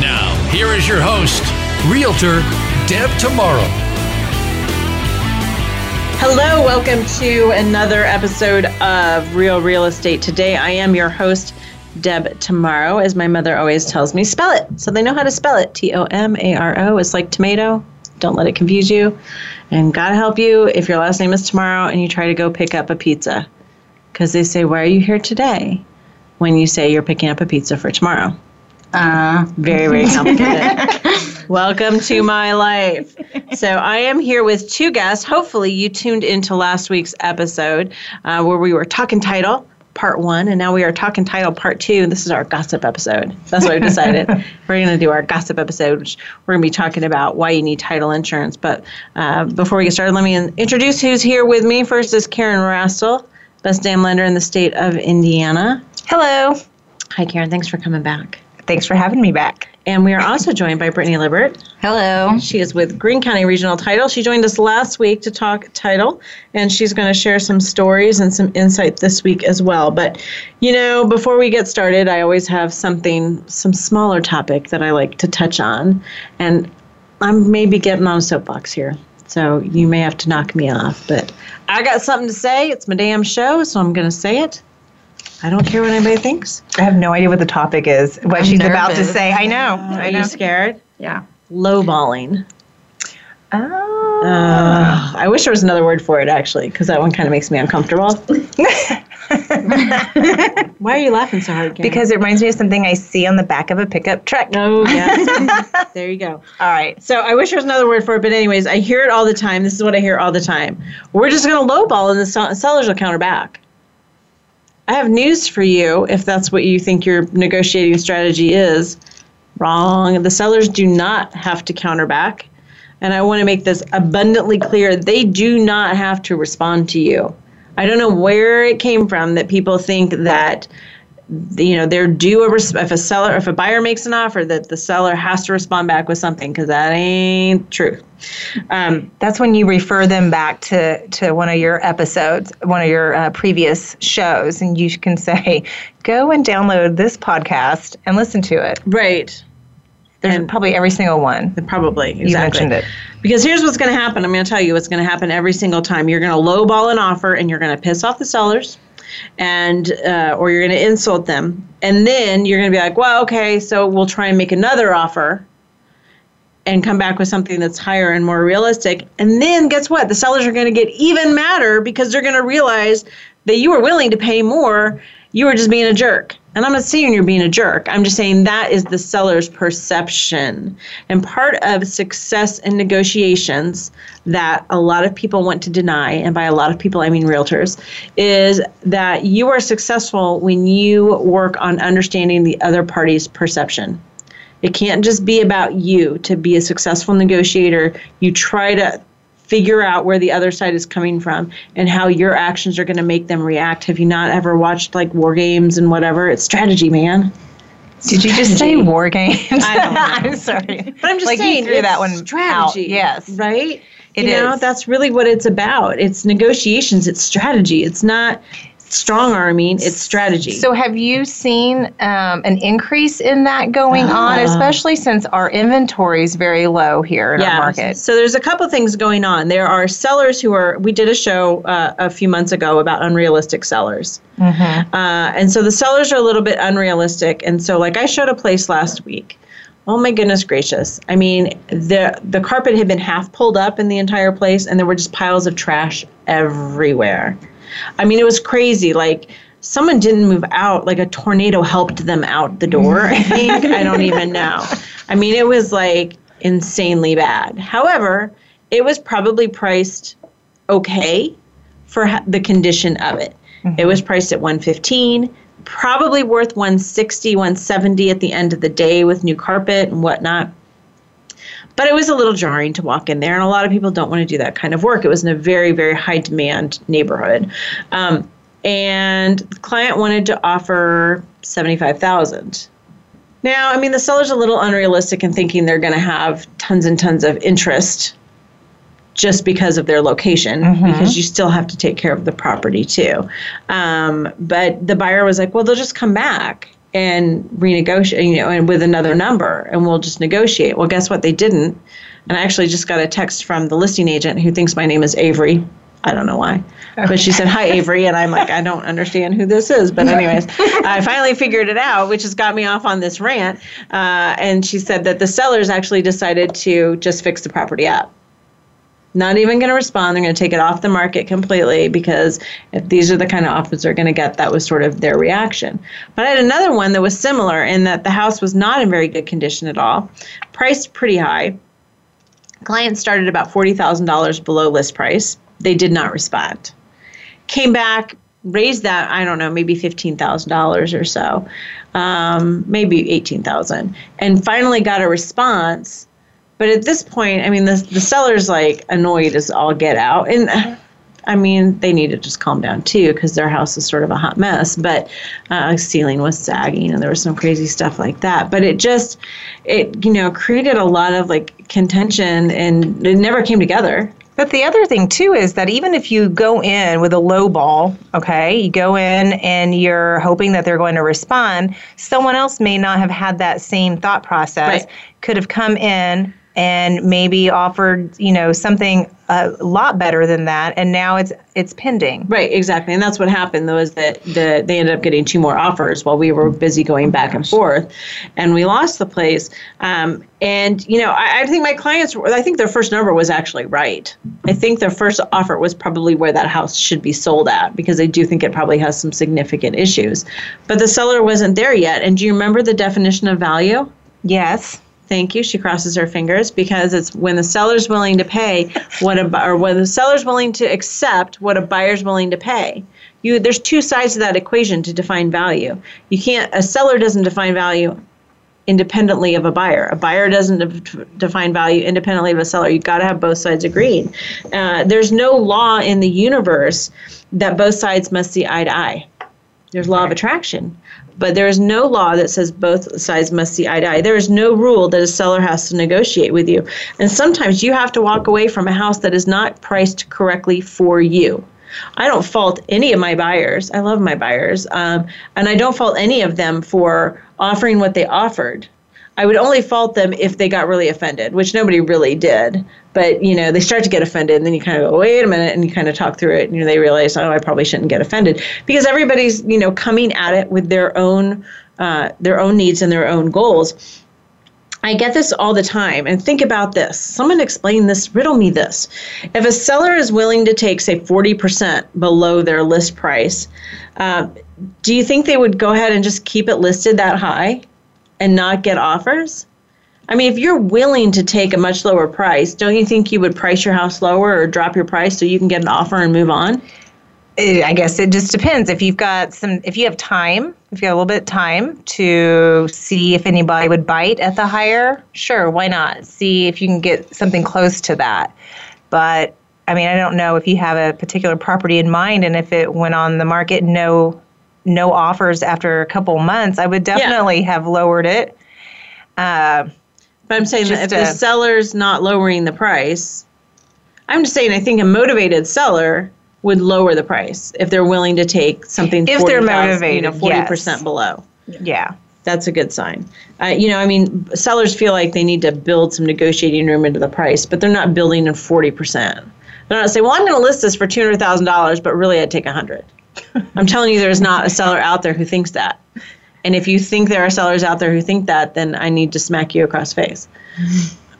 Now, here is your host, Realtor Deb Tomaro. Hello, welcome to another episode of Real Real Estate. Today, I am your host, Deb Tomaro, as my mother always tells me. Spell it so they know how to spell it. T O M A R O. It's like tomato. Don't let it confuse you. And God help you if your last name is Tomaro and you try to go pick up a pizza. Because they say, Why are you here today? When you say you're picking up a pizza for tomorrow. Uh, very, very complicated. Welcome to my life. So, I am here with two guests. Hopefully, you tuned into last week's episode uh, where we were talking title part one, and now we are talking title part two. And This is our gossip episode. That's what we decided. we're going to do our gossip episode, which we're going to be talking about why you need title insurance. But uh, before we get started, let me introduce who's here with me. First is Karan Rastel, best damn lender in the state of Indiana. Hello. Hi, Karan. Thanks for coming back. Thanks for having me back. And we are also joined by Brittany Libbert. Hello. She is with Greene County Regional Title. She joined us last week to talk title, and she's going to share some stories and some insight this week as well. But, you know, before we get started, I always have something, some smaller topic that I like to touch on. And I'm maybe getting on a soapbox here. So you may have to knock me off. But I got something to say. It's my damn show, so I'm going to say it. I don't care what anybody thinks. I have no idea what the topic is, what I'm she's nervous. about to say. I know. Are I know. you scared? Yeah. Lowballing. Oh. Uh, I wish there was another word for it actually, because that one kind of makes me uncomfortable. Why are you laughing so hard? Karan? because it reminds me of something I see on the back of a pickup truck. oh yeah, there you go. All right. So I wish there was another word for it, but anyways, I hear it all the time. This is what I hear all the time. We're just going to lowball, and the sellers will counter back. I have news for you if that's what you think your negotiating strategy is. Wrong. The sellers do not have to counter back. And I want to make this abundantly clear they do not have to respond to you. I don't know where it came from that people think that you know they're due a res- if a seller if a buyer makes an offer that the seller has to respond back with something because that ain't true um, That's when you refer them back to, to one of your episodes, one of your uh, previous shows, and you can say, go and download this podcast and listen to it. right There's And- probably every single one. probably exactly. You mentioned it. because here's what's going to happen i'm going to tell you what's going to happen every single time you're going to lowball an offer and you're going to piss off the sellers and uh, or you're going to insult them and then you're going to be like well okay so we'll try and make another offer and come back with something that's higher and more realistic. And then guess what? The sellers are going to get even madder because they're going to realize that you were willing to pay more. You were just being a jerk. And I'm not saying you're being a jerk. I'm just saying that is the seller's perception. And part of success in negotiations that a lot of people want to deny, and by a lot of people I mean realtors, is that you are successful when you work on understanding the other party's perception. It can't just be about you to be a successful negotiator. You try to figure out where the other side is coming from and how your actions are going to make them react. Have you not ever watched like war games and whatever? It's strategy, man. Did you just say war games? I. I'm sorry. But I'm just like saying, you threw that one strategy. out. Yes. right. It you know, that's really what it's about. It's negotiations. It's strategy. It's not strong arming, it's strategy. So, have you seen um, an increase in that going on, Ah. especially since our inventory is very low here in our market? So there's a couple things going on. There are sellers who are. We did a show uh, a few months ago about unrealistic sellers, Mm-hmm. uh, and so the sellers are a little bit unrealistic. And so, like I showed a place last week. Oh my goodness gracious! I mean, the the carpet had been half pulled up in the entire place, and there were just piles of trash everywhere. I mean, it was crazy. Like someone didn't move out. Like a tornado helped them out the door. I mm-hmm. think I don't even know. I mean, it was like insanely bad. However, it was probably priced okay for ha- the condition of it. Mm-hmm. It was priced at 115, probably worth 160, 170 at the end of the day with new carpet and whatnot. But it was a little jarring to walk in there, and a lot of people don't want to do that kind of work. It was in a very, very high demand neighborhood. Um, and the client wanted to offer 75,000. Now, I mean, the seller's a little unrealistic in thinking they're going to have tons and tons of interest just because of their location, because you still have to take care of the property too. Um, but the buyer was like, well, they'll just come back and renegotiate, you know, and with another number, and we'll just negotiate. Well, guess what? They didn't. And I actually just got a text from the listing agent who thinks my name is Avery. I don't know why. But she said, Hi, Avery. And I'm like, I don't understand who this is. But, anyways, I finally figured it out, which has got me off on this rant. Uh, and she said that the sellers actually decided to just fix the property up. Not even going to respond. They're going to take it off the market completely because if these are the kind of offers they're going to get, that was sort of their reaction. But I had another one that was similar in that the house was not in very good condition at all, priced pretty high. Client started about $40,000 below list price. They did not respond. Came back, raised that, I don't know, maybe $15,000 or so, um, maybe 18000 and finally got a response. But at this point, I mean, the, the seller's like annoyed as all get out. And I mean, they need to just calm down too because their house is sort of a hot mess. But uh, ceiling was sagging and there was some crazy stuff like that. But it just, it, you know, created a lot of like contention and it never came together. But the other thing too is that even if you go in with a low ball, okay, you go in and you're hoping that they're going to respond, someone else may not have had that same thought process, Right. could have come in and maybe offered, you know, something a lot better than that, and now it's it's pending. Right, exactly, and that's what happened. Though is that the they ended up getting two more offers while we were busy going back and forth, and we lost the place. Um, and you know, I, I think my clients, I think their first number was actually right. I think their first offer was probably where that house should be sold at because I do think it probably has some significant issues. But the seller wasn't there yet. And do you remember the definition of value? Yes. Thank you. She crosses her fingers because it's when the seller's willing to pay what a or when the seller's willing to accept what a buyer's willing to pay. You there's two sides to that equation to define value. You can't a seller doesn't define value independently of a buyer. A buyer doesn't de- define value independently of a seller. You've got to have both sides agreeing. Uh, there's no law in the universe that both sides must see eye to eye. There's law of attraction, but there is no law that says both sides must see eye to eye. There is no rule that a seller has to negotiate with you. And sometimes you have to walk away from a house that is not priced correctly for you. I don't fault any of my buyers. I love my buyers. Um, and I don't fault any of them for offering what they offered. I would only fault them if they got really offended, which nobody really did. But you know, they start to get offended, and then you kind of go, "Wait a minute," and you kind of talk through it, and you know, they realize, "Oh, I probably shouldn't get offended," because everybody's you know coming at it with their own uh, their own needs and their own goals. I get this all the time. And think about this. Someone explain this, riddle me this. If a seller is willing to take, say, 40% below their list price, uh, do you think they would go ahead and just keep it listed that high and not get offers? I mean, if you're willing to take a much lower price, don't you think you would price your house lower or drop your price so you can get an offer and move on? Eh, I guess it just depends. If you've got some, if you have time, if you have a little bit of time to see if anybody would bite at the higher, sure, why not? See if you can get something close to that. But I mean, I don't know if you have a particular property in mind, and if it went on the market, no, no offers after a couple months, I would definitely have lowered it. Uh, But I'm saying that if Just the seller's not lowering the price, I'm just saying I think a motivated seller would lower the price if they're willing to take something If they're 40,000, motivated, you know, forty yes. percent below. Yeah. That's a good sign. Uh, you know, I mean, sellers feel like they need to build some negotiating room into the price, but they're not building in forty percent. They're not saying, "Well, I'm going to list this for two hundred thousand dollars, but really, I'd take a hundred. I'm telling you, there's not a seller out there who thinks that. And if you think there are sellers out there who think that, then I need to smack you across face.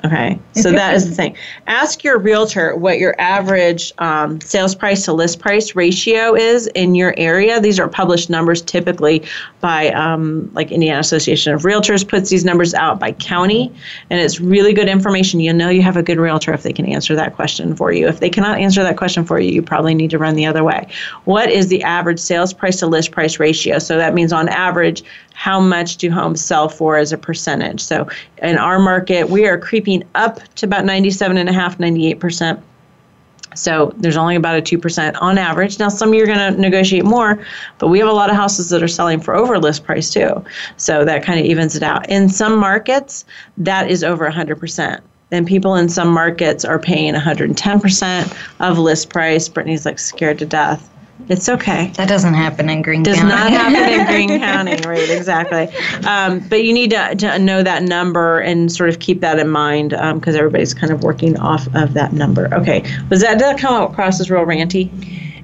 Okay, so that is the thing. Ask your realtor what your average um, sales price to list price ratio is in your area. These are published numbers typically by um, like Indiana Association of Realtors puts these numbers out by county, and it's really good information. You know you have a good realtor if they can answer that question for you. If they cannot answer that question for you, you probably need to run the other way. What is the average sales price to list price ratio? So that means on average, how much do homes sell for as a percentage? So in our market, we are creeping up to about 97.5, 98%. So there's only about a 2% on average. Now, some you're going to negotiate more, but we have a lot of houses that are selling for over list price too. So that kind of evens it out. In some markets, that is over 100%. Then people in some markets are paying 110% of list price. Brittany's like scared to death. It's okay That doesn't happen in Greene does County. not happen in Greene County, right? Exactly. Um, but you need to, to know that number and sort of keep that in mind because everybody's kind of working off of that number. Okay, was that that come across as real ranty?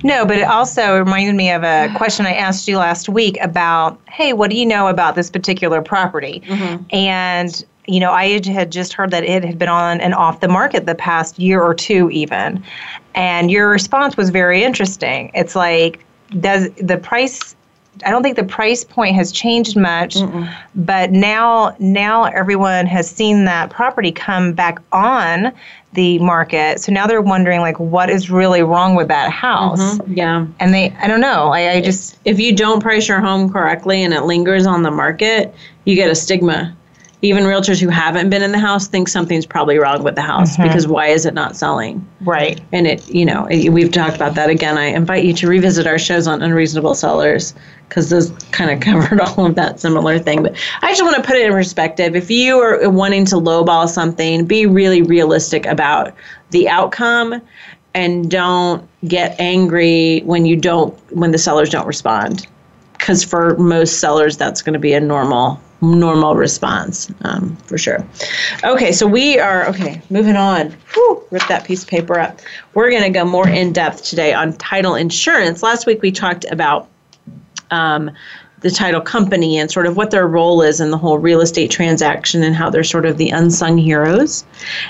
No, but it also reminded me of a question I asked you last week about, hey, what do you know about this particular property? And you know, I had- just heard that it had been on and off the market the past year or two, even. And your response was very interesting. It's like, does the price? I don't think the price point has changed much, but now now everyone has seen that property come back on the market. So now they're wondering like what is really wrong with that house? Mm-hmm. Yeah. And they I don't know. I, I just If you don't price your home correctly and it lingers on the market, you get a stigma. Even realtors who haven't been in the house think something's probably wrong with the house mm-hmm. because why is it not selling? right. and it you know it, we've talked about that again. I invite you to revisit our shows on unreasonable sellers because those kind of covered all of that similar thing. But i just want to put it in perspective. If you are wanting to lowball something be really realistic about the outcome and don't get angry when you don't when the sellers don't respond. Because for most sellers that's going to be a normal normal response um, for sure. Okay so we are okay moving on. Whew, rip that piece of paper up. We're going to go more in depth today on title insurance. Last week we talked about um, the title company and sort of what their role is in the whole real estate transaction and how they're sort of the unsung heroes.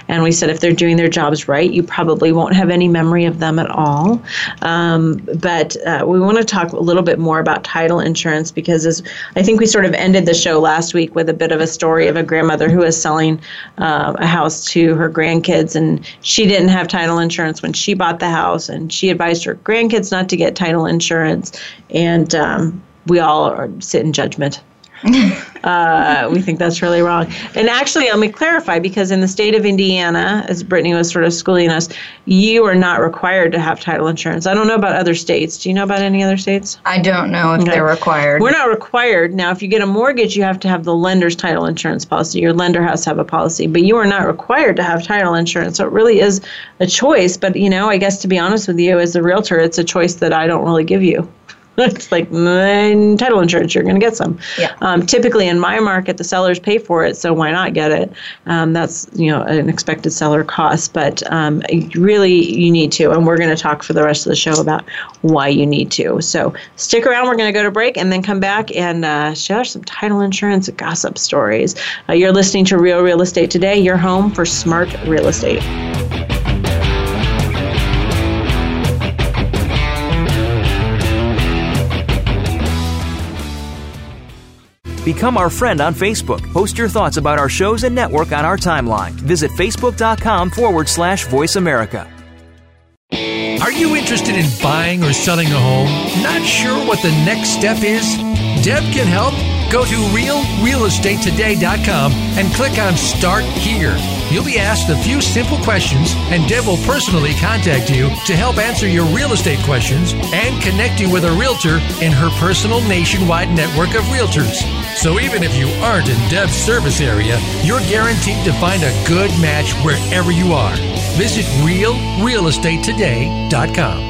And we said if they're doing their jobs right, you probably won't have any memory of them at all. Um, but uh, we want to talk a little bit more about title insurance because as I think we sort of ended the show last week with a bit of a story of a grandmother who was selling uh, a house to her grandkids and she didn't have title insurance when she bought the house and she advised her grandkids not to get title insurance and um, we all are, sit in judgment. uh, we think that's really wrong. And actually, let me clarify because in the state of Indiana, as Brittany was sort of schooling us, you are not required to have title insurance. I don't know about other states. Do you know about any other states? I don't know if Okay. they're required. We're not required. Now, if you get a mortgage, you have to have the lender's title insurance policy. Your lender has to have a policy, but you are not required to have title insurance. So it really is a choice. But, you know, I guess to be honest with you, as a realtor, it's a choice that I don't really give you. it's like mm, title insurance, you're going to get some. Yeah. Um, typically in my market, the sellers pay for it, so why not get it? Um, that's you know an expected seller cost, but um, really you need to, and we're going to talk for the rest of the show about why you need to. So stick around. We're going to go to break and then come back and uh, share some title insurance gossip stories. Uh, you're listening to Real Real Estate today. Your home for smart real estate. Become our friend on Facebook. Post your thoughts about our shows and network on our timeline. Visit facebook.com forward slash voice America. Are you interested in buying or selling a home? Not sure what the next step is? Deb can help. Go to realrealestatetoday.com and click on Start Here. You'll be asked a few simple questions, and Deb will personally contact you to help answer your real estate questions and connect you with a realtor in her personal nationwide network of realtors. So even if you aren't in Deb's service area, you're guaranteed to find a good match wherever you are. Visit realrealestatetoday.com.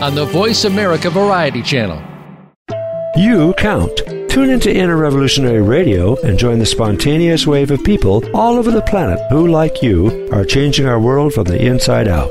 on the Voice America Variety Channel. You count. Tune into Inner Revolutionary Radio and join the spontaneous wave of people all over the planet who, like you, are changing our world from the inside out.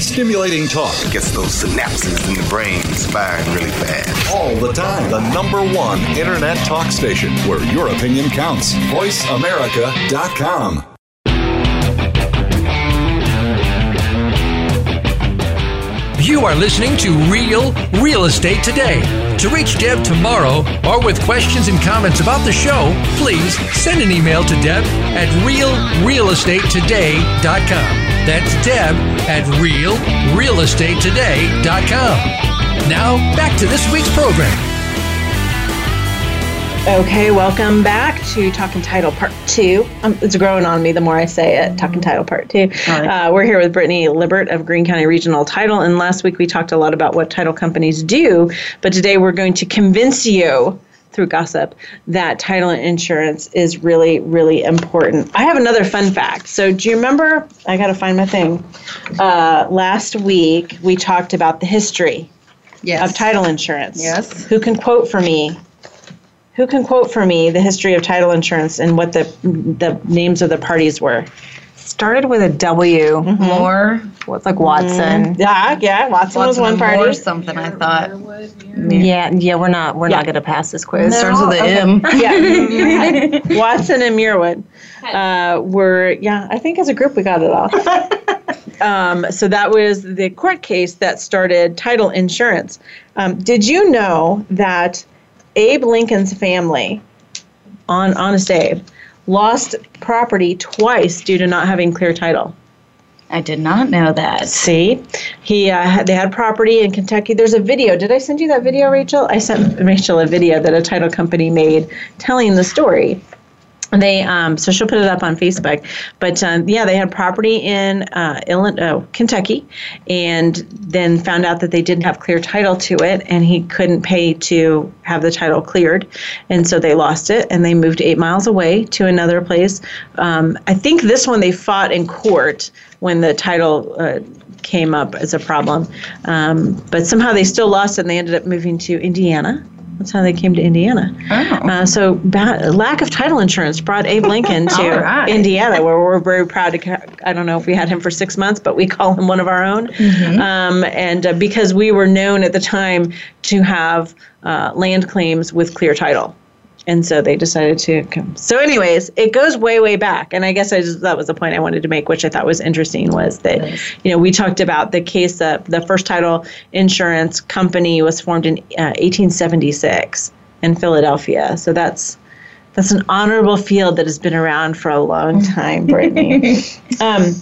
Stimulating talk gets those synapses in the brain firing really fast. all the time. The number one internet talk station where your opinion counts. VoiceAmerica.com. You are listening to Real Real Estate Today. To reach Deb Tomaro or with questions and comments about the show, please send an email to Deb at realrealestatetoday.com. That's Deb at realrealestatetoday.com. Now, back to this week's program. Okay, welcome back to Talking Title Part 2. Um, it's growing on me the more I say it, Talking Title Part 2. Uh, we're here with Brittany Libbert of Greene County Regional Title, and last week we talked a lot about what title companies do, but today we're going to convince you through gossip that title and insurance is really, really important. I have another fun fact. So, do you remember? I got to find my thing. Uh, last week we talked about the history Yes. of title insurance. Yes. Who can quote for me? Who can quote for me the history of title insurance and what the the names of the parties were? Started with a W. More. What's like Watson? Yeah, yeah. Watson, was one More party. something I thought. Yeah, yeah. We're not. We're Yeah. not going to pass this quiz. Starts with an M. Yeah, Watson and Muirwood uh, were. Yeah, I think as a group we got it all. um, so that was the court case that started title insurance. Um, did you know that Abe Lincoln's family, on Honest Abe, lost property twice due to not having clear title? I did not know that. See, he uh, had, they had property in Kentucky. There's a video. Did I send you that video, Rachel? I sent Rachel a video that a title company made telling the story. They um, so she'll put it up on Facebook, but um, yeah, they had property in uh, Illinois, oh, Kentucky, and then found out that they didn't have clear title to it, and he couldn't pay to have the title cleared, and so they lost it, and they moved eight miles away to another place. Um, I think this one they fought in court when the title uh, came up as a problem, um, but somehow they still lost and they ended up moving to Indiana. That's how they came to Indiana. Oh. Uh, so ba- lack of title insurance brought Abe Lincoln to right. Indiana, where we're very proud to. ca- I don't know if we had him for six months, but we call him one of our own. Um, and uh, because we were known at the time to have uh, land claims with clear title. And so they decided to come. So, anyways, it goes way, way back. And I guess I just that was the point I wanted to make, which I thought was interesting, was that you know we talked about the case that the first title insurance company was formed in uh, 1876 in Philadelphia. So that's that's an honorable field that has been around for a long time, Brittany. um,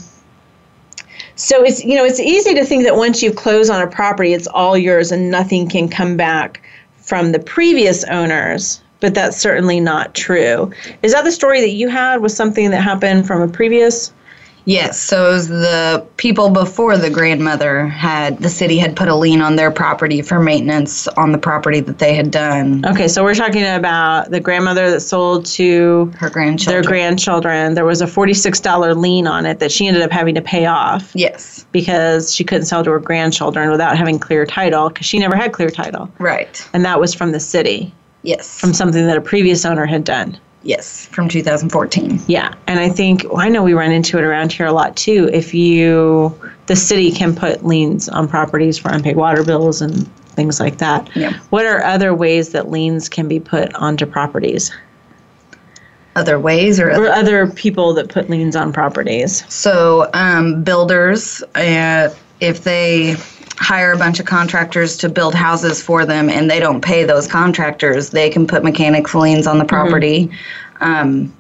so it's you know it's easy to think that once you close on a property, it's all yours and nothing can come back from the previous owners. But that's certainly not true. Is that the story that you had? Was something that happened from a previous? Yes, so it was the people before the grandmother had the city had put a lien on their property for maintenance on the property that they had done. Okay, so we're talking about the grandmother that sold to Her grandchildren. their grandchildren. There was a forty-six dollar lien on it that she ended up having to pay off. Yes, because she couldn't sell to her grandchildren without having clear title because she never had clear title. right. And that was from the city, Yes. from something that a previous owner had done. yes, from 2014. Yeah. And I think, well, I know we run into it around here a lot too. If you, the city can put liens on properties for unpaid water bills and things like that. Yep. What are other ways that liens can be put onto properties? other ways or, or other people that put liens on properties. So, um, builders, uh, if they hire a bunch of contractors to build houses for them and they don't pay those contractors, they can put mechanics liens on the mm-hmm. property. Um,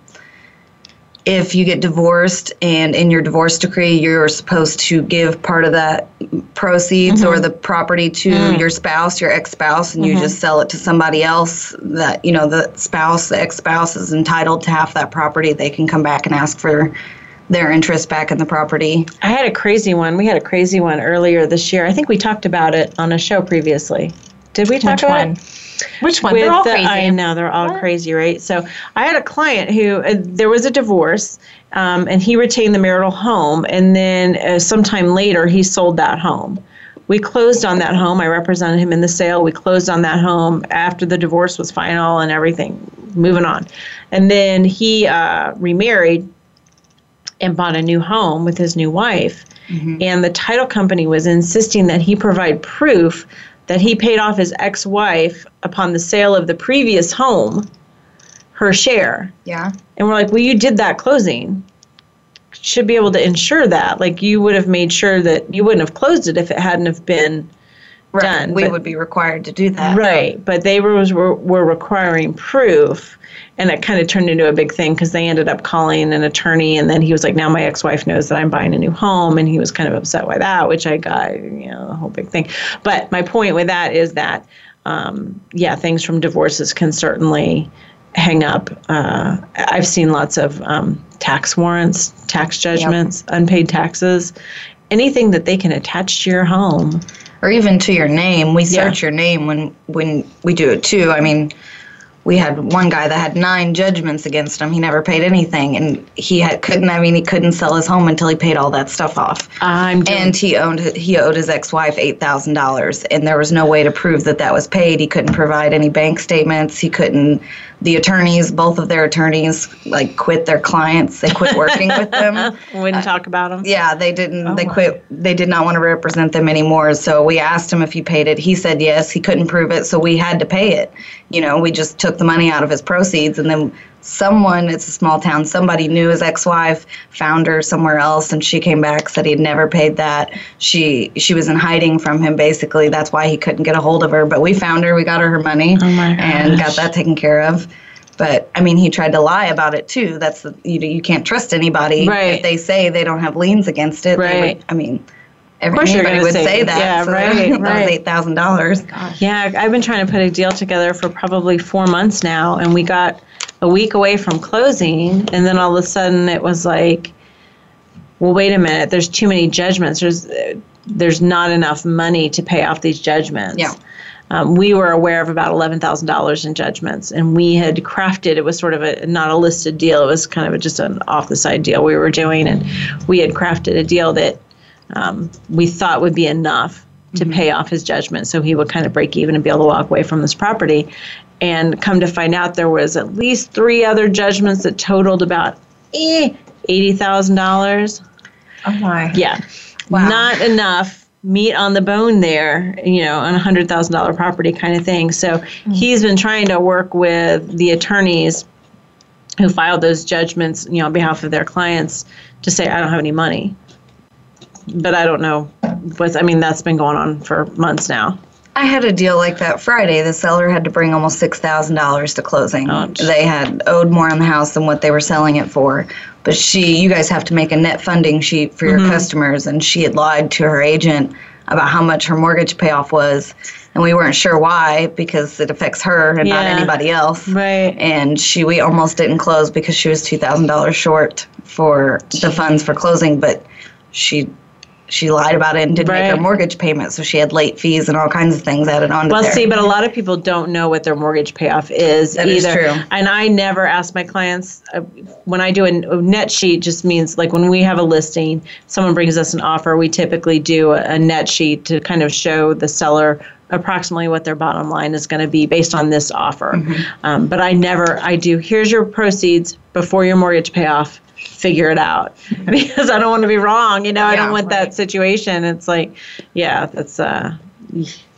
if you get divorced and in your divorce decree you're supposed to give part of that proceeds or mm-hmm. the property to mm-hmm. your spouse your ex-spouse and you just sell it to somebody else that you know the spouse the ex-spouse is entitled to half that property. They can come back and ask for their interest back in the property I had a crazy one. We had a crazy one earlier this year. I think we talked about it on a show previously. Did we talk Which about one? it? Which one? with They're all the- crazy. I know they're all crazy, right? So I had a client who uh, there was a divorce, um, and he retained the marital home, and then uh, sometime later he sold that home. We closed on that home. I represented him in the sale. We closed on that home after the divorce was final and everything. Moving on, and then he uh, remarried and bought a new home with his new wife. Mm-hmm. And the title company was insisting that he provide proof that he paid off his ex wife upon the sale of the previous home, her share. yeah And we're like, well, you did that closing. Should be able to ensure that. Like, you would have made sure that you wouldn't have closed it if it hadn't have been done. we but- would be required to do that Right, but they were, were, were requiring proof, and it kind of turned into a big thing because they ended up calling an attorney, and then he was like, "Now my ex-wife knows that I'm buying a new home," and he was kind of upset by that, which I got, you know, the whole big thing. But my point with that is that, um, yeah, things from divorces can certainly hang up. Uh, I've seen lots of um, tax warrants, tax judgments, unpaid taxes, anything that they can attach to your home. Or even to your name. We Yeah. search your name when when we do it too. I mean, we had one guy that had nine judgments against him. He never paid anything, and he had couldn't. I mean, he couldn't sell his home until he paid all that stuff off. I'm doing And he owned he owed his ex-wife eight thousand dollars, and there was no way to prove that that was paid. He couldn't provide any bank statements. He couldn't. The attorneys, both of their attorneys, like quit their clients. They quit working with them. wouldn't uh, talk about them. Yeah, they didn't. Oh, they my. quit. They did not want to represent them anymore. So we asked him if he paid it. He said yes. He couldn't prove it, so we had to pay it. You know, we just took the money out of his proceeds, and then someone. It's a small town. Somebody knew his ex-wife, found her somewhere else, and she came back said he'd never paid that. She she was in hiding from him. Basically, that's why he couldn't get a hold of her. But we found her. We got her her money, Oh and got that taken care of. But I mean, he tried to lie about it too. That's the, you. You can't trust anybody. Right. If they say they don't have liens against it, Right. would, I mean, every, anybody would say- say, that. yeah, so right, that right. was eight thousand dollars. Yeah, I've been trying to put a deal together for probably four months now, and we got a week away from closing, and then all of a sudden it was like, well, wait a minute, there's too many judgments. There's there's not enough money to pay off these judgments. Yeah. Um, we were aware of about eleven thousand dollars in judgments, and we had crafted. It was sort of a not a listed deal. It was kind of a, just an off the side deal we were doing, and we had crafted a deal that um, we thought would be enough to pay off his judgment, so he would kind of break even and be able to walk away from this property. And come to find out, there was at least three other judgments that totaled about eh, eighty thousand dollars. oh my. Yeah. Not enough meat on the bone there, you know, on a hundred thousand dollar property kind of thing. So he's been trying to work with the attorneys who filed those judgments, you know, on behalf of their clients to say, I don't have any money. But I don't know what's I mean, that's been going on for months now. I had a deal like that Friday. The seller had to bring almost six thousand dollars to closing. Ouch. They had owed more on the house than what they were selling it for. But she, you guys have to make a net funding sheet for Mm-hmm. your customers, and she had lied to her agent about how much her mortgage payoff was, and we weren't sure why because it affects her and not anybody else. Right. And she, we almost didn't close because she was two thousand dollars short for the funds for closing, but she. She lied about it and didn't make her mortgage payment, so she had late fees and all kinds of things added on to Well, see, but a lot of people don't know what their mortgage payoff is That is either. true. And I never ask my clients uh, when I do a, a net sheet. Just means like when we have a listing, someone brings us an offer. We typically do a, a net sheet to kind of show the seller approximately what their bottom line is going to be based on this offer. Mm-hmm. Um, but I never. I do. Here's your proceeds before your mortgage payoff. Figure it out because I don't want to be wrong. You know, I don't Yeah, want that situation. It's like, yeah, that's uh,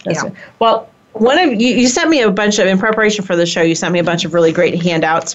that's Yeah. well, one of you, you sent me a bunch of in preparation for the show. You sent me a bunch of really great handouts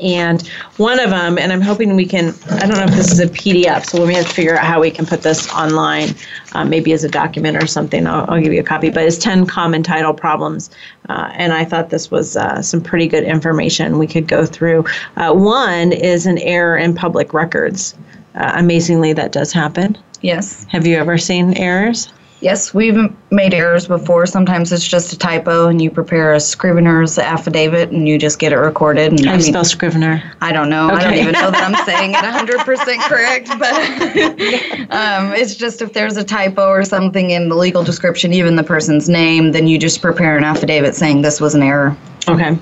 And one of them, and I'm hoping we can, I don't know if this is a PDF, so we have to figure out how we can put this online, uh, maybe as a document or something. I'll, I'll, give you a copy, but it's 10 common title problems. Uh, and I thought this was uh, some pretty good information we could go through. Uh, one is an error in public records. Uh, amazingly, that does happen. Yes. Have you ever seen errors? Yes, we've made errors before. Sometimes it's just a typo, and you prepare a scrivener's affidavit, and you just get it recorded. And How do you spell scrivener? I don't know. Okay. I don't even know that I'm saying it 100% correct, but um, it's just if there's a typo or something in the legal description, even the person's name, then you just prepare an affidavit saying this was an error. Okay.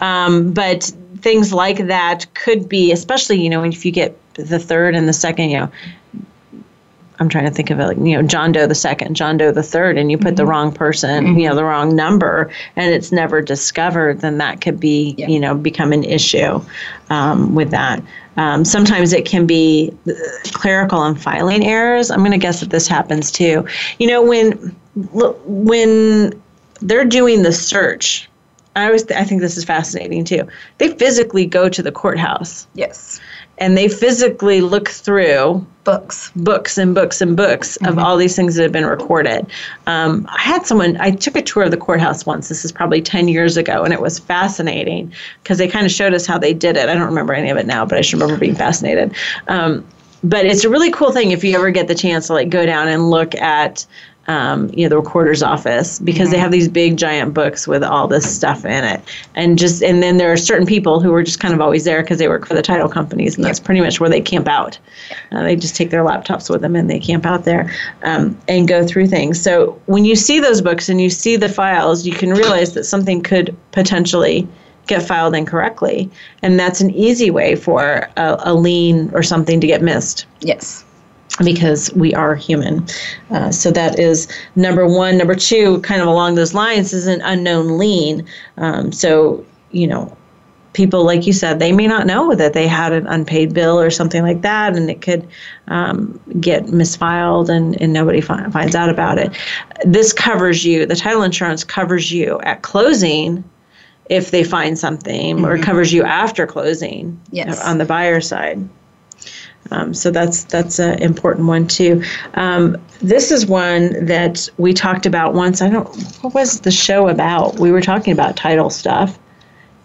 Um, but things like that could be, especially, you know, if you get the third and the second, you know, I'm trying to think of it like you know John Doe the second, John Doe the third, and you put mm-hmm. the wrong person, mm-hmm. you know, the wrong number, and it's never discovered, then that could be yeah. you know become an issue um, with that. Um, sometimes it can be clerical and filing errors. I'm going to guess that this happens too. You know when when they're doing the search. I always th- I think this is fascinating too. They physically go to the courthouse. Yes and they physically look through books books and books and books mm-hmm. of all these things that have been recorded. Um, i had someone i took a tour of the courthouse once. This is probably 10 years ago and it was fascinating because they kind of showed us how they did it. I don't remember any of it now but i just remember being fascinated. Um, but it's a really cool thing if you ever get the chance to like go down and look at um, you know the recorder's office because mm-hmm. they have these big giant books with all this stuff in it. And just and then there are certain people who are just kind of always there because they work for the title companies and yep. that's pretty much where they camp out. Uh, they just take their laptops with them and they camp out there um, and go through things. So when you see those books and you see the files you can realize that something could potentially get filed incorrectly. And that's an easy way for a, a lien or something to get missed. Yes because we are human. Uh, so that is number one. Number two, kind of along those lines, is an unknown lien. Um, so, you know, people, like you said, they may not know that they had an unpaid bill or something like that, and it could um, get misfiled and, and nobody fi- finds out about it. This covers you, the title insurance covers you at closing if they find something, mm-hmm. or covers you after closing yes. on the buyer side. Um, so that's that's an important one too. Um, this is one that we talked about once. I don't. What was the show about? We were talking about title stuff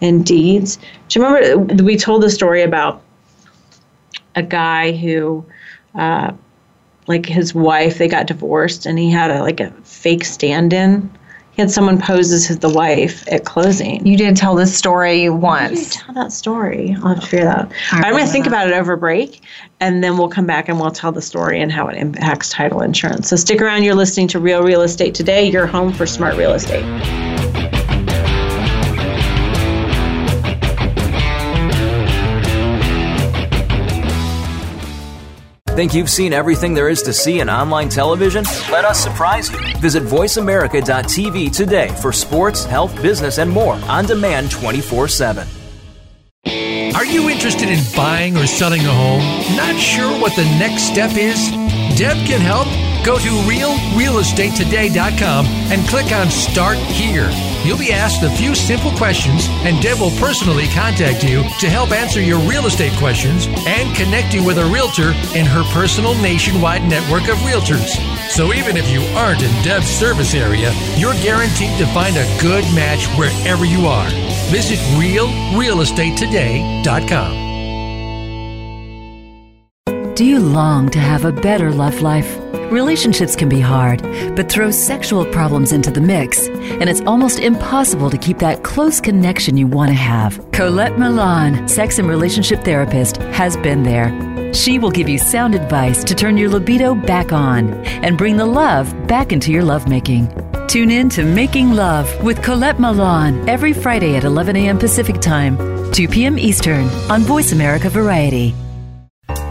and deeds. Do you remember we told the story about a guy who, uh, like his wife, they got divorced, and he had a like a fake stand-in had someone pose as the wife at closing. You did tell this story once. tell that story. I'll have to figure that out. I'm going to think that. about it over break, and then we'll come back and we'll tell the story and how it impacts title insurance. So stick around. You're listening to Real Real Estate today. Your home for smart real estate. Think you've seen everything there is to see in online television? Let us surprise you. Visit VoiceAmerica.tv today for sports, health, business, and more on demand 24 7. Are you interested in buying or selling a home? Not sure what the next step is? Deb can help. Go to realrealestatetoday.com and click on Start Here. You'll be asked a few simple questions, and Deb will personally contact you to help answer your real estate questions and connect you with a realtor in her personal nationwide network of realtors. So even if you aren't in Deb's service area, you're guaranteed to find a good match wherever you are. Visit realrealestatetoday.com. Do you long to have a better love life? Relationships can be hard, but throw sexual problems into the mix, and it's almost impossible to keep that close connection you want to have. Colette Milan, sex and relationship therapist, has been there. She will give you sound advice to turn your libido back on and bring the love back into your lovemaking. Tune in to Making Love with Colette Milan every Friday at 11 a.m. Pacific Time, 2 p.m. Eastern on Voice America Variety.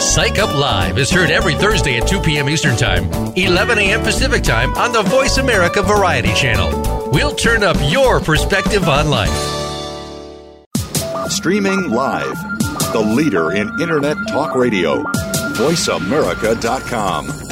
Psych Up Live is heard every Thursday at 2 p.m. Eastern Time, 11 a.m. Pacific Time on the Voice America Variety Channel. We'll turn up your perspective on life. Streaming live, the leader in Internet Talk Radio, voiceamerica.com.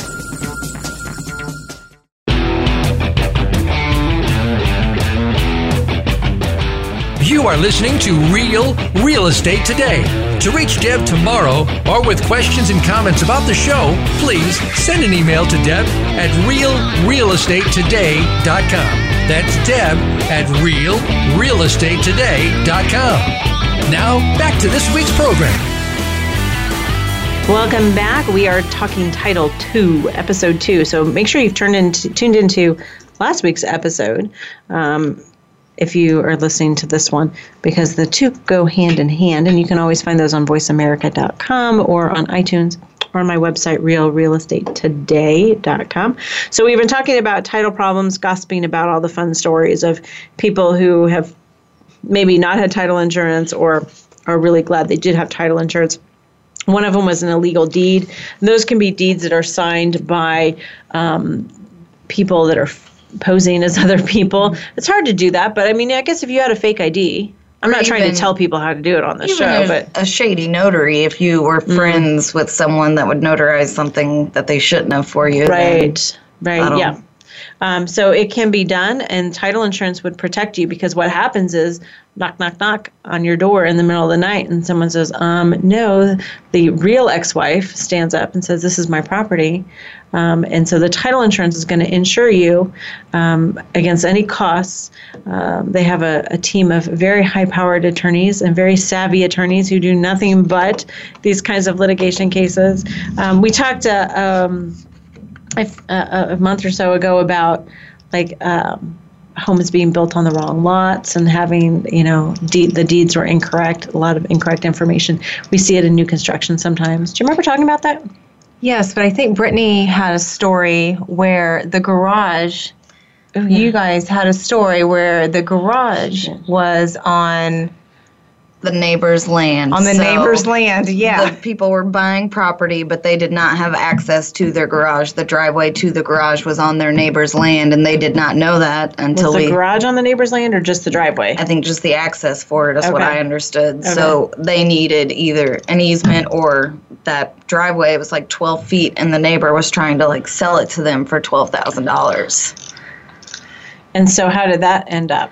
You are listening to Real Real Estate Today. To reach Deb Tomaro or with questions and comments about the show, please send an email to Deb at realrealestatetoday.com. That's Deb at realrealestatetoday.com. Now, back to this week's program. Welcome back. We are talking Title Two, Episode Two. So make sure you've turned into tuned into last week's episode. Um, if you are listening to this one, because the two go hand in hand, and you can always find those on voiceamerica.com or on iTunes or on my website, realrealestatetoday.com. So we've been talking about title problems, gossiping about all the fun stories of people who have maybe not had title insurance or are really glad they did have title insurance. One of them was an illegal deed. And those can be deeds that are signed by um, people that are posing as other people. It's hard to do that, but I mean, I guess if you had a fake ID, I'm Or not trying to tell people how to do it on the show, but Mm-hmm. a shady notary, if you were friends with someone that would notarize something that they shouldn't have for you, right, right, yeah. Um, so it can be done, and title insurance would protect you because what happens is knock, knock, knock on your door in the middle of the night, and someone says, um, "No." The real ex-wife stands up and says, "This is my property," um, and so the title insurance is going to insure you um, against any costs. Um, they have a, a team of very high-powered attorneys and very savvy attorneys who do nothing but these kinds of litigation cases. Um, we talked. Uh, um, a, month or so ago about like um, homes being built on the wrong lots and having you know deed, the deeds were incorrect a lot of incorrect information. We see it in new construction sometimes. Do you remember talking about that? Yes, but I think Brittany had a story where the garage. You guys had a story where the garage was on the neighbor's land. on the So neighbor's land. Yeah. The people were buying property, but they did not have access to their garage. The driveway to the garage was on their neighbor's land, and they did not know that until was the we. garage on the neighbor's land or just the driveway I think just the access for it is what I understood. Okay. So they needed either an easement or that driveway It was like 12 feet, and the neighbor was trying to like sell it to them for $12,000. and so how did that end up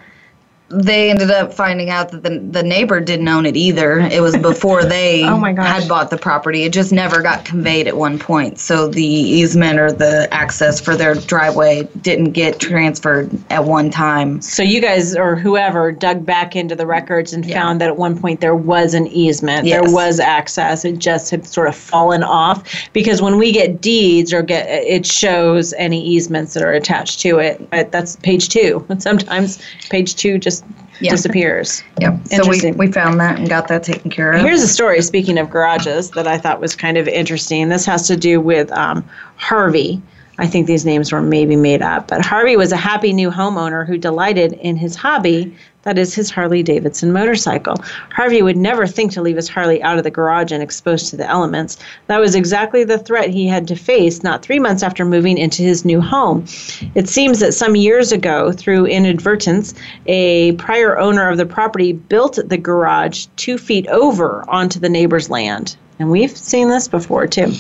They ended up finding out that the, the neighbor didn't own it either. It was before they Oh my gosh. had bought the property. It just never got conveyed at one point. So the easement or the access for their driveway didn't get transferred at one time. so you guys or whoever dug back into the records and found that at one point there was an easement there was access it just had sort of fallen off because when we get deeds or get it shows any easements that are attached to it but that's page two and sometimes page two just Yeah. disappears Yep. So we, we found that and got that taken care of. Here's a story, speaking of garages, that I thought was kind of interesting. This has to do with um, Harvey. I think these names were maybe made up, but Harvey was a happy new homeowner who delighted in his hobby, that is his Harley Davidson motorcycle. Harvey would never think to leave his Harley out of the garage and exposed to the elements. That was exactly the threat he had to face not three months after moving into his new home. It seems that some years ago, through inadvertence, a prior owner of the property built the garage two feet over onto the neighbor's land. And we've seen this before too.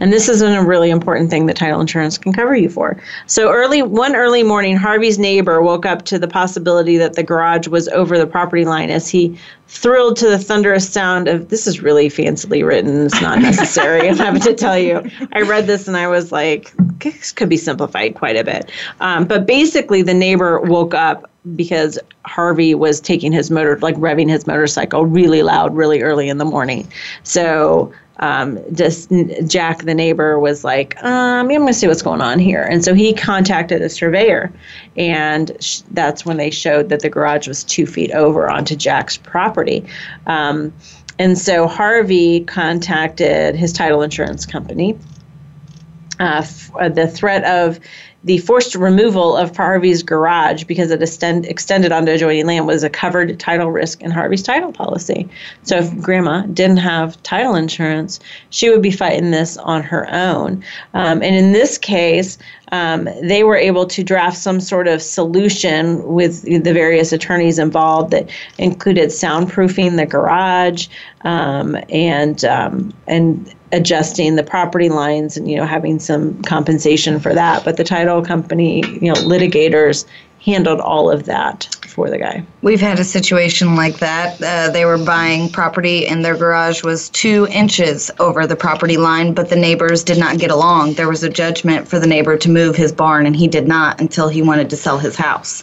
And this isn't a really important thing that title insurance can cover you for. So early one early morning, Harvey's neighbor woke up to the possibility that the garage was over the property line as he thrilled to the thunderous sound of this is really fancily written. It's not necessary. I'm having to tell you. I read this and I was like, this could be simplified quite a bit. Um, but basically, the neighbor woke up because Harvey was taking his motor, like revving his motorcycle really loud, really early in the morning. So um, just Jack, the neighbor, was like, um, I'm going to see what's going on here. And so he contacted a surveyor, and sh- that's when they showed that the garage was two feet over onto Jack's property. Um, and so Harvey contacted his title insurance company. Uh, f- uh, the threat of the forced removal of Harvey's garage because it extend, extended onto adjoining land was a covered title risk in Harvey's title policy. So if Grandma didn't have title insurance, she would be fighting this on her own. Um, and in this case, um, they were able to draft some sort of solution with the various attorneys involved that included soundproofing the garage um, and um, and adjusting the property lines and you know having some compensation for that. But the title company, you know, litigators handled all of that for the guy. We've had a situation like that. Uh, they were buying property and their garage was two inches over the property line, but the neighbors did not get along. There was a judgment for the neighbor to move his barn, and he did not until he wanted to sell his house.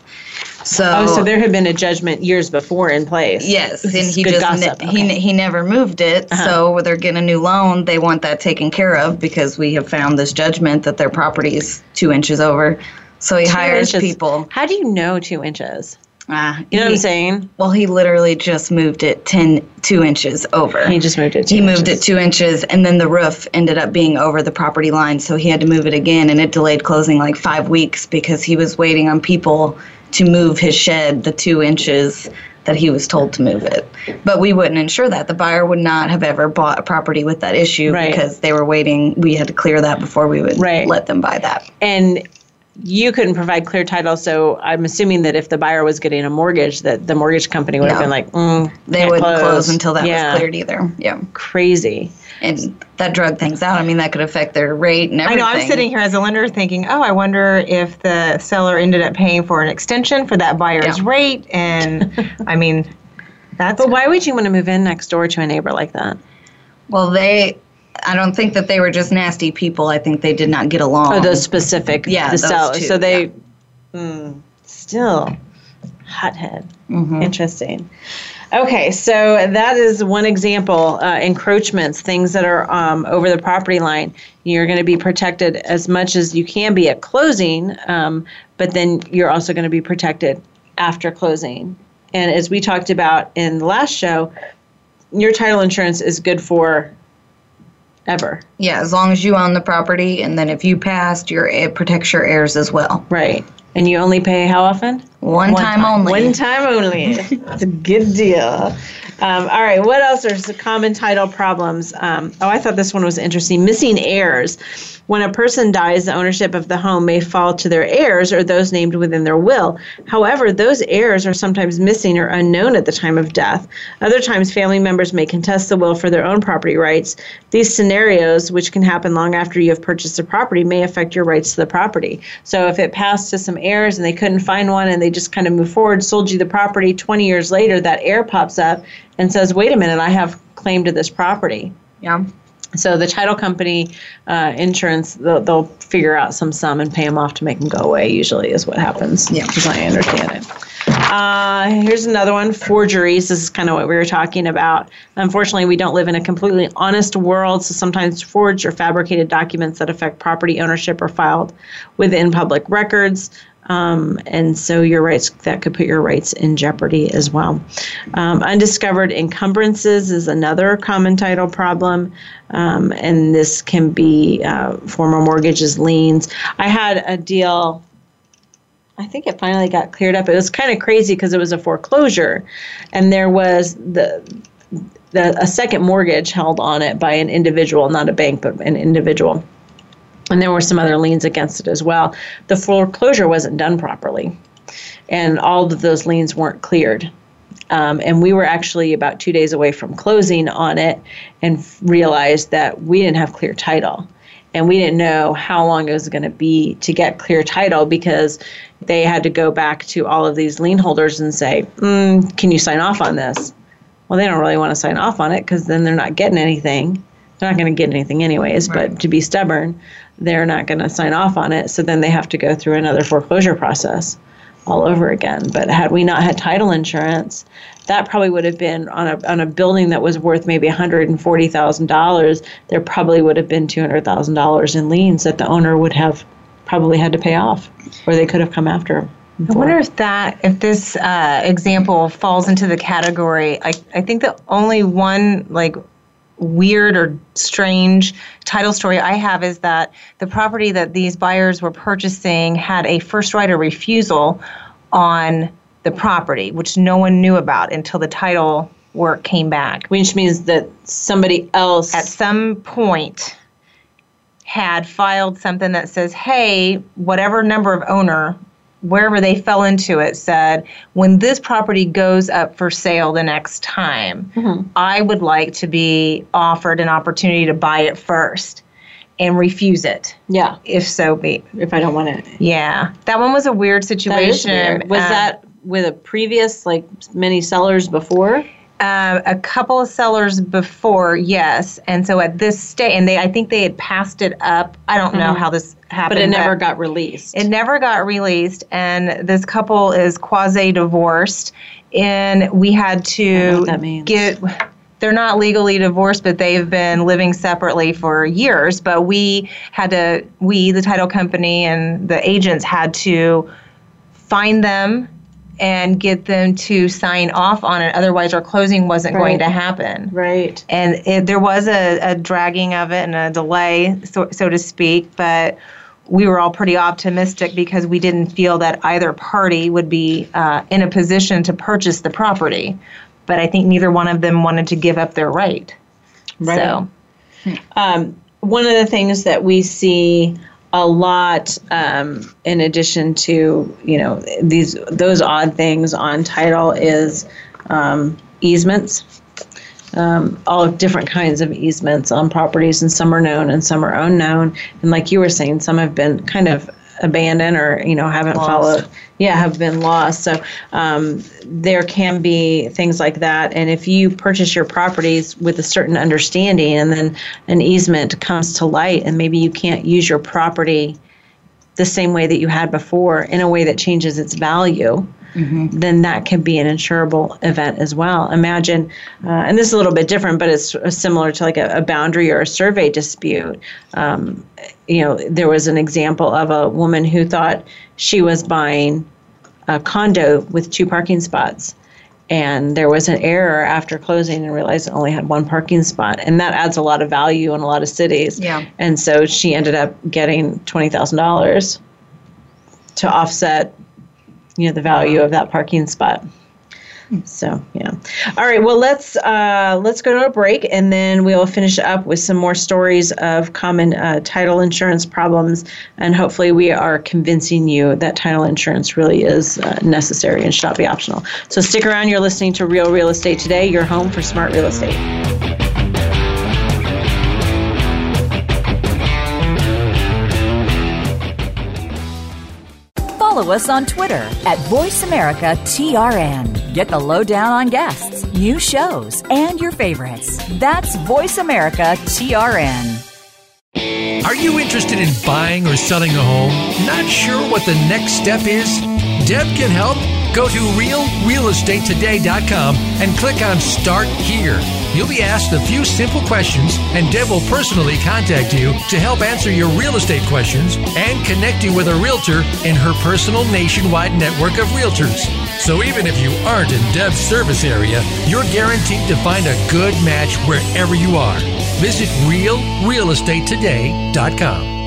So, oh, so there had been a judgment years before in place. Yes, and he just ne- okay. he he never moved it. Uh-huh. So they're getting a new loan. They want that taken care of because we have found this judgment that their property is two inches over. So he two hires inches. people. How do you know two inches? Ah, you know he, what I'm saying? Well, he literally just moved it 10, two inches over. He just moved it. he inches. moved it two inches, and then the roof ended up being over the property line, so he had to move it again, and it delayed closing like five weeks because he was waiting on people to move his shed the two inches that he was told to move it. But we wouldn't insure that. The buyer would not have ever bought a property with that issue right. because they were waiting. We had to clear that before we would right. let them buy that. And you couldn't provide clear title, so I'm assuming that if the buyer was getting a mortgage, that the mortgage company would no. have been like, mm, they wouldn't close. close. until that yeah. was cleared either. Yeah, crazy. And that drug things out. I mean, that could affect their rate and everything. I know. I'm sitting here as a lender thinking, oh, I wonder if the seller ended up paying for an extension for that buyer's yeah. rate, and I mean, that's. But why would you want to move in next door to a neighbor like that? Well, they I don't think that they were just nasty people. I think they did not get along. Oh, those specific, yeah, the sellers. Two, so they, yeah. mm, still, hothead. Mm-hmm. Interesting. Okay, so that is one example. Uh, encroachments, things that are um, over the property line. You're going to be protected as much as you can be at closing, um, but then you're also going to be protected after closing. And as we talked about in the last show, your title insurance is good for ever. Yeah, as long as you own the property, and then if you passed, your it protects your heirs as well. Right. And you only pay how often? One, One time, time, only. One time only. it's a good deal. Um, all right. What else are some common title problems? Um, oh, I thought this one was interesting. Missing heirs. When a person dies, the ownership of the home may fall to their heirs or those named within their will. However, those heirs are sometimes missing or unknown at the time of death. Other times, family members may contest the will for their own property rights. These scenarios, which can happen long after you have purchased the property, may affect your rights to the property. So, if it passed to some heirs and they couldn't find one and they just kind of move forward, sold you the property 20 years later, that heir pops up and says, wait a minute, I have claim to this property. Yeah. So the title company uh, insurance, they'll, they'll figure out some sum and pay them off to make them go away. Usually is what happens. Yeah, as I understand it. Uh, here's another one: forgeries. This is kind of what we were talking about. Unfortunately, we don't live in a completely honest world, so sometimes forged or fabricated documents that affect property ownership are filed within public records. Um, and so your rights that could put your rights in jeopardy as well. Um, undiscovered encumbrances is another common title problem, um, and this can be uh, former mortgages, liens. I had a deal. I think it finally got cleared up. It was kind of crazy because it was a foreclosure, and there was the the, a second mortgage held on it by an individual, not a bank, but an individual and there were some other liens against it as well. The foreclosure wasn't done properly, and all of those liens weren't cleared. Um, and we were actually about two days away from closing on it and realized that we didn't have clear title. And we didn't know how long it was going to be to get clear title because they had to go back to all of these lien holders and say, mm, Can you sign off on this? Well, they don't really want to sign off on it because then they're not getting anything. They're not going to get anything anyways, right. but to be stubborn they're not going to sign off on it. So then they have to go through another foreclosure process all over again. But had we not had title insurance, that probably would have been on a on a building that was worth maybe one hundred and forty thousand dollars. There probably would have been two hundred thousand dollars in liens that the owner would have probably had to pay off, or they could have come after. I wonder if that if this uh, example falls into the category. I I think the only one like weird or strange title story I have is that the property that these buyers were purchasing had a first right of refusal on the property, which no one knew about until the title work came back. Which means that somebody else at some point had filed something that says, hey, whatever number of owner, wherever they fell into it, said, when this property goes up for sale the next time, mm-hmm. I would like to be offered an opportunity to buy it first and refuse it. Yeah. If so be. If I don't want it. Yeah. That one was a weird situation. That weird. Was um, that with a previous, like many sellers before? Um, a couple of sellers before, yes. And so at this stage, and they, I think they had passed it up. I don't mm-hmm. know how this happened. But it never got released. It never got released. And this couple is quasi divorced. And we had to get, they're not legally divorced, but they've been living separately for years. But we had to, we, the title company and the agents had to find them and get them to sign off on it. Otherwise, our closing wasn't right. going to happen. Right. And it, there was a, a, dragging of it and a delay, so, so to speak, but we were all pretty optimistic because we didn't feel that either party would be uh, in a position to purchase the property. But I think neither one of them wanted to give up their right. Right. So, um, one of the things that we see a lot um, in addition to you know these those odd things on title is um, easements. Um, all different kinds of easements on properties and some are known and some are unknown. And like you were saying some have been kind of abandoned or you know haven't lost. followed yeah have been lost so um, there can be things like that and if you purchase your properties with a certain understanding and then an easement comes to light and maybe you can't use your property the same way that you had before in a way that changes its value mm-hmm. then that can be an insurable event as well. Imagine, uh, and this is a little bit different, but it's similar to like a, a boundary or a survey dispute. Um, you know, there was an example of a woman who thought she was buying a condo with two parking spots. And there was an error after closing and realized it only had one parking spot. And that adds a lot of value in a lot of cities. Yeah. And so she ended up getting $20000 to offset you know the value of that parking spot. So yeah. All right. Well, let's uh, let's go to a break, and then we will finish up with some more stories of common uh, title insurance problems, and hopefully, we are convincing you that title insurance really is uh, necessary and should not be optional. So stick around. You're listening to Real Real Estate today. Your home for smart real estate. follow us on Twitter at VoiceAmericaTRN. Get the lowdown on guests, new shows, and your favorites. That's Voice America TRN. Are you interested in buying or selling a home? Not sure what the next step is? Deb can help. Go to realrealestatetoday.com and click on Start Here. You'll be asked a few simple questions, and Deb will personally contact you to help answer your real estate questions and connect you with a realtor in her personal nationwide network of realtors. So even if you aren't in Deb's service area, you're guaranteed to find a good match wherever you are. Visit realrealestatetoday.com.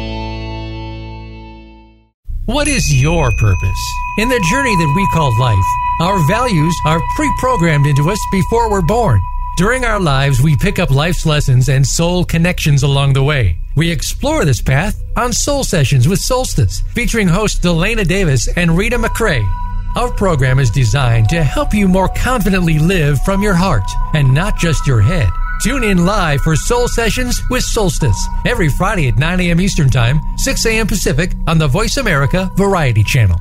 What is your purpose? In the journey that we call life, our values are pre programmed into us before we're born. During our lives, we pick up life's lessons and soul connections along the way. We explore this path on Soul Sessions with Solstice, featuring hosts Delana Davis and Rita McCrae. Our program is designed to help you more confidently live from your heart and not just your head. Tune in live for Soul Sessions with Solstice every Friday at 9 a.m. Eastern Time, 6 a.m. Pacific on the Voice America Variety Channel.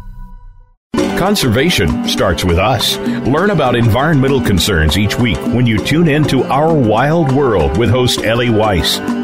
Conservation starts with us. Learn about environmental concerns each week when you tune in to Our Wild World with host Ellie Weiss.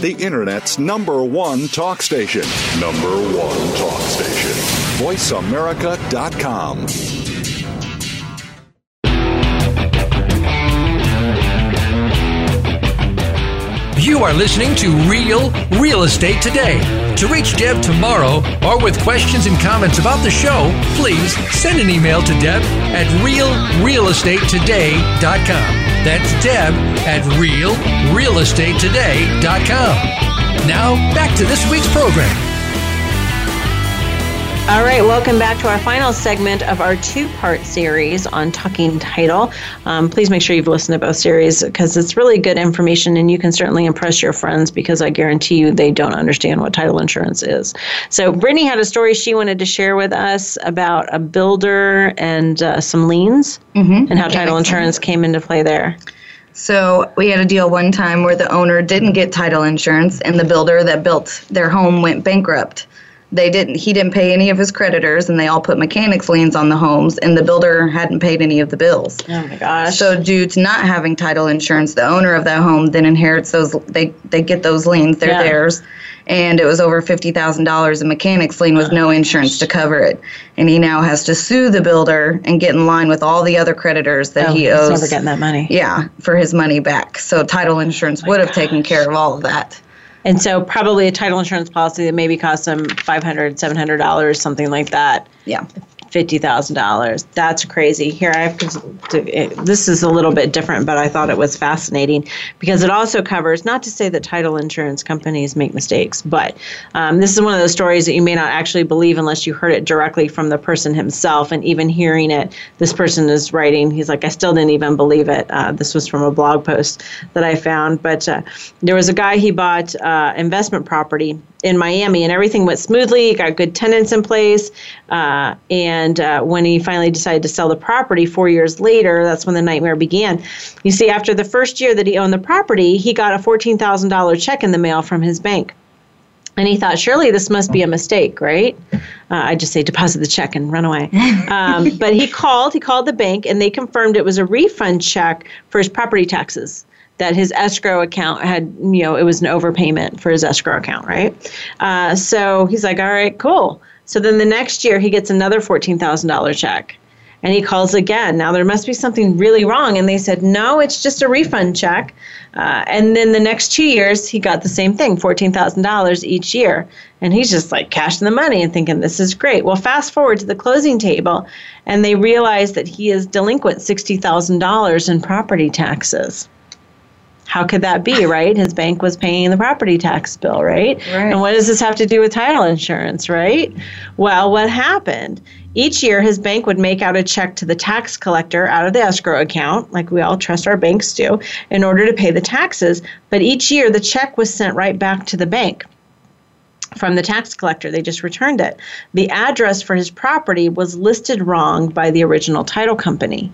The Internet's number one talk station. Number one talk station. VoiceAmerica.com. You are listening to Real Real Estate Today. To reach Deb Tomaro or with questions and comments about the show, please send an email to Deb at realrealestatetoday.com. That's Deb at realrealestatetoday.com. Now, back to this week's program. All right, welcome back to our final segment of our two part series on talking title. Um, please make sure you've listened to both series because it's really good information and you can certainly impress your friends because I guarantee you they don't understand what title insurance is. So, Brittany had a story she wanted to share with us about a builder and uh, some liens Mm-hmm. and how title insurance came into play there. So we had a deal one time where the owner didn't get title insurance, and the builder that built their home went bankrupt. They didn't. He didn't pay any of his creditors, and they all put mechanics liens on the homes, and the builder hadn't paid any of the bills. Oh my gosh. So due to not having title insurance, the owner of that home then inherits those. They they get those liens. They're Yeah. theirs, and it was over fifty thousand dollars. And mechanics lien with no insurance to cover it, and he now has to sue the builder and get in line with all the other creditors that oh, he he's owes. never getting that money. Yeah, for his money back. So title insurance oh would have taken care of all of that. And so probably a title insurance policy that maybe costs them $500, $700, something like that. Yeah. Fifty thousand dollars. That's crazy. Here, I have this is a little bit different, but I thought it was fascinating because it also covers. Not to say that title insurance companies make mistakes, but um, this is one of those stories that you may not actually believe unless you heard it directly from the person himself. And even hearing it, this person is writing. He's like, I still didn't even believe it. Uh, this was from a blog post that I found, but uh, there was a guy he bought uh, investment property in Miami, and everything went smoothly. He got good tenants in place, uh, and uh, when he finally decided to sell the property four years later, that's when the nightmare began. You see, after the first year that he owned the property, he got a fourteen thousand dollar check in the mail from his bank. And he thought, surely this must be a mistake, right? Uh, I just say deposit the check and run away. Um, but he called, he called the bank, and they confirmed it was a refund check for his property taxes that his escrow account had, you know, it was an overpayment for his escrow account, right? Uh, so he's like, all right, cool. So then the next year he gets another $14,000 check. And he calls again. Now there must be something really wrong. And they said, no, it's just a refund check. Uh, and then the next two years, he got the same thing $14,000 each year. And he's just like cashing the money and thinking, this is great. Well, fast forward to the closing table, and they realize that he is delinquent $60,000 in property taxes how could that be, right? His bank was paying the property tax bill, right? Right. And what does this have to do with title insurance, right? Well, what happened? Each year, his bank would make out a check to the tax collector out of the escrow account, like we all trust our banks do, in order to pay the taxes. But each year, the check was sent right back to the bank from the tax collector. They just returned it. The address for his property was listed wrong by the original title company.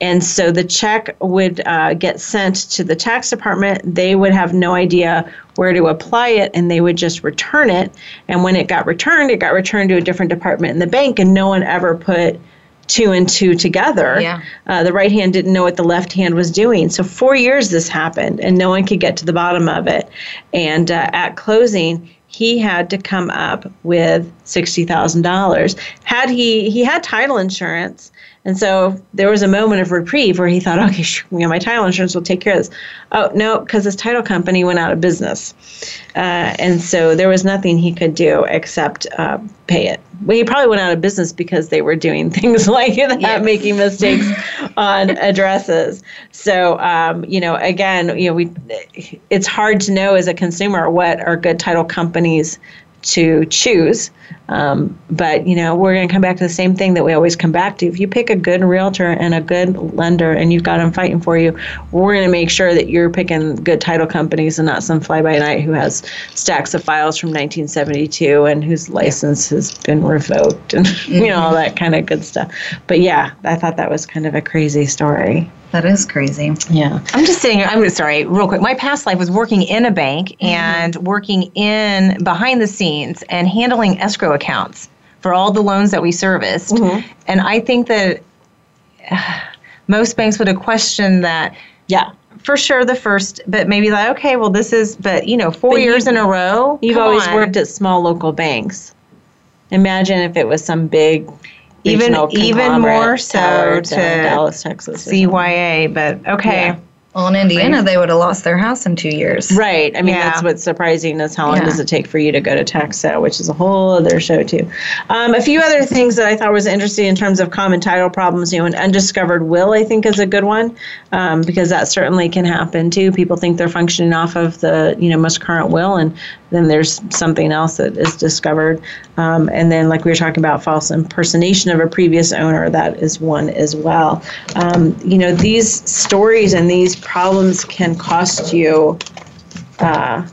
And so the check would uh, get sent to the tax department. They would have no idea where to apply it and they would just return it. And when it got returned, it got returned to a different department in the bank, and no one ever put two and two together. Yeah. Uh, the right hand didn't know what the left hand was doing. So, four years this happened, and no one could get to the bottom of it. And uh, at closing, he had to come up with sixty thousand dollars. Had he he had title insurance, and so there was a moment of reprieve where he thought, okay, sh- you know, my title insurance will take care of this. Oh no, because his title company went out of business, uh, and so there was nothing he could do except uh, pay it. Well, he probably went out of business because they were doing things like that, Yes. making mistakes on addresses. So, um, you know, again, you know, we it's hard to know as a consumer what are good title companies to choose. Um, but you know, we're going to come back to the same thing that we always come back to. If you pick a good realtor and a good lender, and you've got them fighting for you, we're going to make sure that you're picking good title companies and not some fly by night who has stacks of files from 1972 and whose license has been revoked and you know all that kind of good stuff. But yeah, I thought that was kind of a crazy story. That is crazy. Yeah. I'm just sitting here. I'm sorry, real quick. My past life was working in a bank and working in behind the scenes and handling escrow accounts for all the loans that we serviced. And I think that uh, most banks would have questioned that Yeah. for sure the first, but maybe like, okay, well, this is, but you know, four But years in a row. You've always on. worked at small local banks. Imagine if it was some big, Even- even more so tower uh, to Dallas, Texas. CYA, but okay. Yeah. Well, in Indiana, they would have lost their house in two years. Right. I mean, Yeah. that's what's surprising is how long Yeah. does it take for you to go to tax sale, which is a whole other show too. Um, a few other things that I thought was interesting in terms of common title problems. You know, an undiscovered will I think is a good one um, because that certainly can happen too. People think they're functioning off of the you know most current will, and then there's something else that is discovered. Um, and then, like we were talking about, false impersonation of a previous owner, that is one as well. Um, you know, these stories and these problems can cost you. Uh,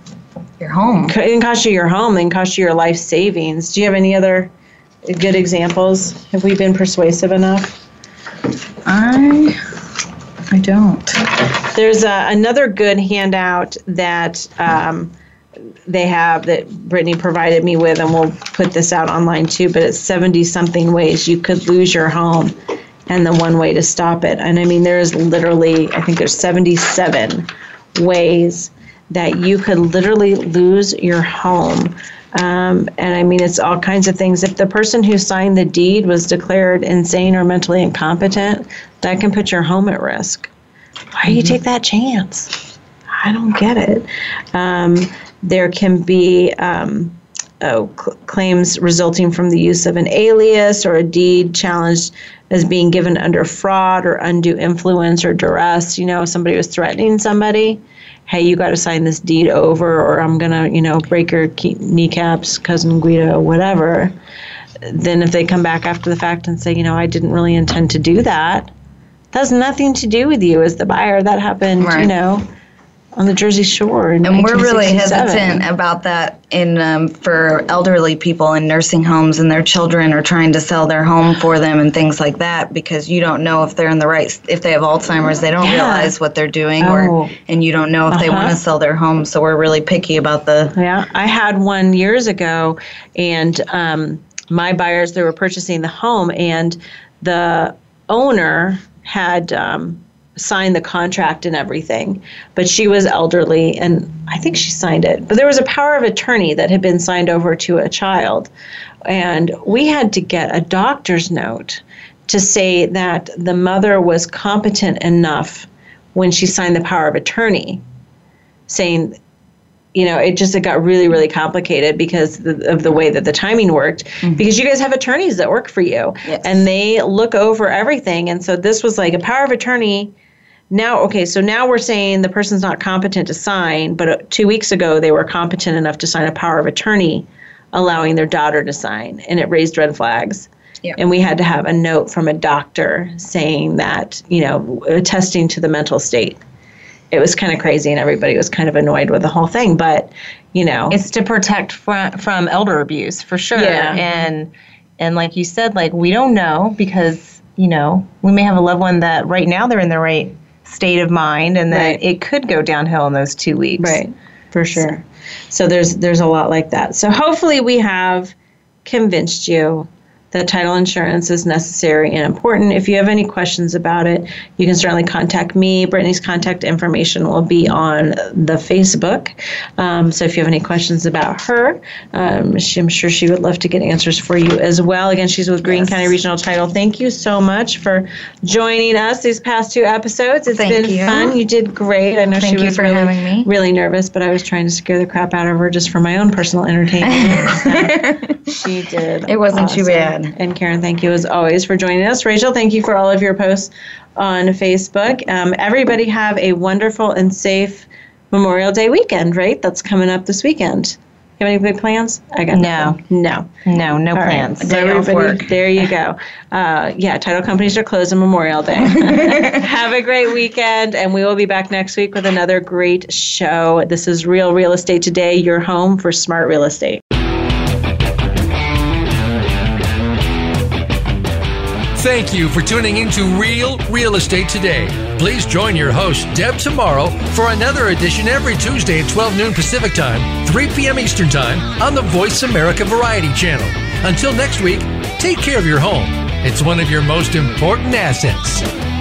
Your home. it can cost you your home, it can cost you your life savings. Do you have any other good examples? Have we been persuasive enough? I I don't. There's a, another good handout that um, they have that Brittany provided me with, and we'll put this out online too. But it's 70 something ways you could lose your home, and the one way to stop it. And I mean, there is literally, I think there's 77 ways that you could literally lose your home. Um, and I mean, it's all kinds of things. If the person who signed the deed was declared insane or mentally incompetent, that can put your home at risk. Why do you take that chance? I don't get it. Um, there can be um, oh, cl- claims resulting from the use of an alias or a deed challenged as being given under fraud or undue influence or duress. You know, somebody was threatening somebody. Hey, you got to sign this deed over, or I'm gonna, you know, break your kneecaps, cousin Guido, whatever. Then, if they come back after the fact and say, you know, I didn't really intend to do that, that has nothing to do with you as the buyer. That happened, you know, on the Jersey Shore. And we're really hesitant about that in um, for elderly people in nursing homes and their children are trying to sell their home for them and things like that because you don't know if they're in the right if they have Alzheimer's they don't Yeah. realize what they're doing Oh. or and you don't know if they Uh-huh. want to sell their home so we're really picky about the Yeah, I had one years ago, and um, my buyers they were purchasing the home, and the owner had um, signed the contract and everything, but she was elderly, and I think she signed it. But there was a power of attorney that had been signed over to a child, and we had to get a doctor's note to say that the mother was competent enough when she signed the power of attorney saying you know, it just it got really, really complicated because the, of the way that the timing worked. Mm-hmm. Because you guys have attorneys that work for you, Yes. and they look over everything. And so this was like a power of attorney. Now, okay, so now we're saying the person's not competent to sign, but uh, two weeks ago they were competent enough to sign a power of attorney, allowing their daughter to sign, and it raised red flags. Yeah. And we had to have a note from a doctor saying that, you know, attesting to the mental state it was kind of crazy and everybody was kind of annoyed with the whole thing but you know It's to protect from, from elder abuse for sure. Yeah. And and like you said, like we don't know because you know we may have a loved one that right now they're in the right state of mind, and then Right. it could go downhill in those two weeks. right for sure so there's there's a lot like that so hopefully we have convinced you that title insurance is necessary and important. If you have any questions about it, you can certainly contact me. Brittany's contact information will be on the Facebook. Um, so if you have any questions about her, um, she, I'm sure she would love to get answers for you as well. Again, she's with Greene County Regional Title. Thank you so much for joining us these past two episodes. It's Thank been you. fun. You did great. I know Thank she you was for really, having me. really nervous, but I was trying to scare the crap out of her just for my own personal entertainment. So she did. It wasn't too bad. And Karan, thank you as always for joining us. Rachel, thank you for all of your posts on Facebook. Um, everybody have a wonderful and safe Memorial Day weekend, right? That's coming up this weekend. You have any big plans? I got No. nothing. No. No, no All right. plans. So Day off work. there you go. Uh, yeah, title companies are closed on Memorial Day. Have a great weekend, and we will be back next week with another great show. This is Real Real Estate Today, your home for smart real estate. Thank you for tuning into Real Real Estate Today. Please join your host, Deb, Tomaro for another edition every Tuesday at 12 noon Pacific Time, 3 p.m. Eastern Time on the Voice America Variety Channel. Until next week, take care of your home. It's one of your most important assets.